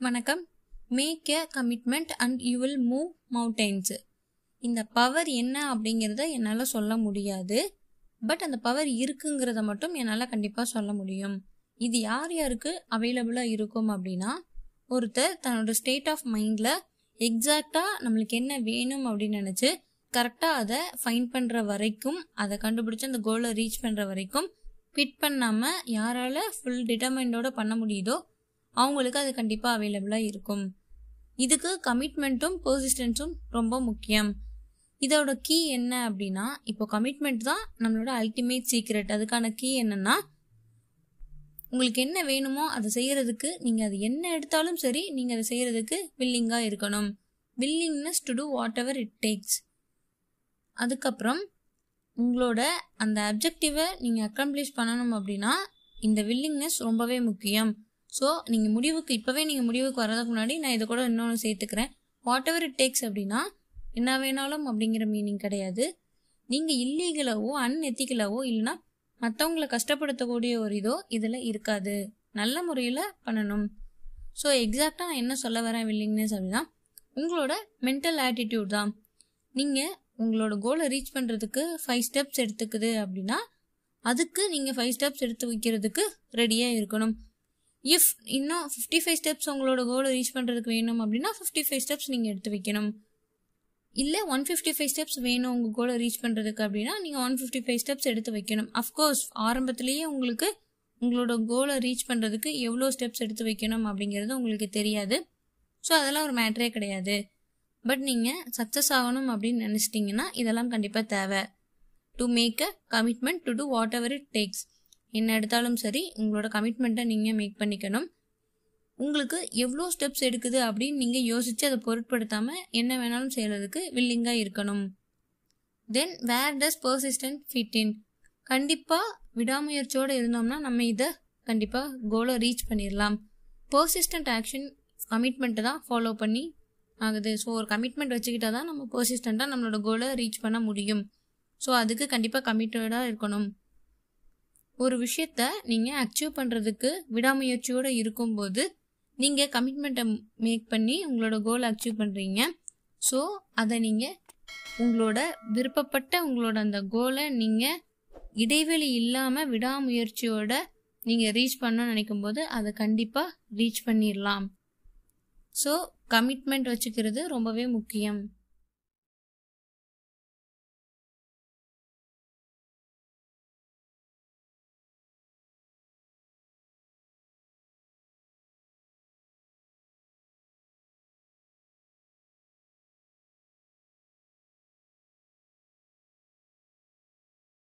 வணக்கம். Make a commitment and you will move mountains இந்த power என்ன அப்படிங்கிறத என்னால் சொல்ல முடியாது. பட் அந்த பவர் இருக்குங்கிறத மட்டும் என்னால் கண்டிப்பாக சொல்ல முடியும். இது யார் யாருக்கு அவைலபிளாக இருக்கும் அப்படின்னா ஒருத்தர் தன்னோட ஸ்டேட் ஆஃப் மைண்டில் எக்ஸாக்டாக நம்மளுக்கு என்ன வேணும் அப்படின்னு நினச்சி கரெக்டாக அதை ஃபைன் பண்ணுற வரைக்கும் அதை கண்டுபிடிச்சி அந்த கோலை ரீச் பண்ணுற வரைக்கும் குவிட் பண்ணாமல் யாரால் ஃபுல் டிட்டர்மைண்டோட பண்ண முடியுதோ அவங்களுக்கு அது கண்டிப்பாக அவைலபிளாக இருக்கும். இதுக்கு கமிட்மெண்ட்டும் பர்சிஸ்டன்ஸும் ரொம்ப முக்கியம். இதோட கீ என்ன அப்படின்னா இப்போ கமிட்மெண்ட் தான் நம்மளோட அல்டிமேட் சீக்ரெட் அதுக்கான கீ என்னன்னா உங்களுக்கு என்ன வேணுமோ அதை செய்கிறதுக்கு நீங்கள் அது என்ன எடுத்தாலும் சரி நீங்கள் அதை செய்கிறதுக்கு வில்லிங்காக இருக்கணும். Willingness to do whatever it takes அதுக்கப்புறம் உங்களோட அந்த அப்ஜெக்டிவை நீங்கள் அக்கம்ப்ளிஷ் பண்ணணும் அப்படின்னா இந்த வில்லிங்னஸ் ரொம்பவே முக்கியம். ஸோ நீங்கள் முடிவுக்கு இப்போவே நீங்கள் முடிவுக்கு வர்றதுக்கு முன்னாடி நான் இதை கூட இன்னொன்று சேர்த்துக்கிறேன். வாட் எவர் இட் டேக்ஸ் அப்படின்னா என்ன வேணாலும் அப்படிங்கிற மீனிங் கிடையாது. நீங்கள் இல்லீகலாவோ அன்எத்திக்கலாவோ இல்லைன்னா மற்றவங்களை கஷ்டப்படுத்தக்கூடிய ஒரு இதோ இதில் இருக்காது. நல்ல முறையில் பண்ணணும். ஸோ எக்ஸாக்டாக நான் என்ன சொல்ல வரேன் வில்லிங்னஸ் அப்படின்னா உங்களோட மென்டல் ஆட்டிடியூட் தான். நீங்கள் உங்களோட கோலை ரீச் பண்ணுறதுக்கு ஃபைவ் ஸ்டெப்ஸ் எடுத்துக்குது அப்படின்னா அதுக்கு நீங்கள் ஃபைவ் ஸ்டெப்ஸ் எடுத்து வைக்கிறதுக்கு ரெடியாக இருக்கணும். இஃப் இன்னும் ஃபிஃப்டி ஃபைவ் ஸ்டெப்ஸ் உங்களோட கோலை ரீச் பண்ணுறதுக்கு வேணும் அப்படின்னா ஃபிஃப்டி ஃபைவ் ஸ்டெப்ஸ் நீங்கள் எடுத்து வைக்கணும். இல்லை ஒன் ஃபிஃப்டி ஃபைவ் ஸ்டெப்ஸ் வேணும் உங்கள் கோலை ரீச் பண்ணுறதுக்கு அப்படின்னா நீங்கள் ஒன் ஃபிஃப்டி ஃபைவ் ஸ்டெப்ஸ் எடுத்து வைக்கணும். அஃப்கோர்ஸ் ஆரம்பத்திலேயே உங்களுக்கு உங்களோட கோலை ரீச் பண்ணுறதுக்கு எவ்வளோ ஸ்டெப்ஸ் எடுத்து வைக்கணும் அப்படிங்கிறது உங்களுக்கு தெரியாது. ஸோ அதெல்லாம் ஒரு மேட்ரே கிடையாது. பட் நீங்கள் சக்ஸஸ் ஆகணும் அப்படின்னு நினச்சிட்டிங்கன்னா இதெல்லாம் கண்டிப்பாக தேவை. To make a commitment to do whatever it takes என்ன எடுத்தாலும் சரி உங்களோட கமிட்மெண்ட்டை நீங்கள் மேக் பண்ணிக்கணும். உங்களுக்கு எவ்வளோ ஸ்டெப்ஸ் எடுக்குது அப்படின்னு நீங்கள் யோசித்து அதை பொருட்படுத்தாமல் என்ன வேணாலும் செய்கிறதுக்கு வில்லிங்காக இருக்கணும். தென் வேர் டஸ் பர்சிஸ்டன்ட் ஃபிட் இன் கண்டிப்பாக விடாமுயற்சியோடு இருந்தோம்னா நம்ம இதை கண்டிப்பாக கோலை ரீச் பண்ணிடலாம். பர்சிஸ்டன்ட் ஆக்ஷன் கமிட்மெண்ட்டை தான் ஃபாலோ பண்ணி ஆகுது. ஸோ ஒரு கமிட்மெண்ட் வச்சுக்கிட்டா தான் நம்ம பர்சிஸ்டண்ட்டாக நம்மளோட கோலை ரீச் பண்ண முடியும். ஸோ அதுக்கு கண்டிப்பாக கமிட்டடாக இருக்கணும். ஒரு விஷயத்த நீங்கள் அச்சீவ் பண்ணுறதுக்கு விடாமுயற்சியோடு இருக்கும்போது நீங்கள் கமிட்மெண்ட்டை மேக் பண்ணி உங்களோட கோலை அச்சீவ் பண்ணுறீங்க ஸோ அதை நீங்கள் உங்களோட விருப்பப்பட்ட உங்களோட அந்த கோலை நீங்கள் இடைவெளி இல்லாமல் விடாமுயற்சியோட நீங்கள் ரீச் பண்ணணும்னு நினைக்கும் போது அதை கண்டிப்பாக ரீச் பண்ணிடலாம் ஸோ கமிட்மெண்ட் வச்சுக்கிறது ரொம்பவே முக்கியம்.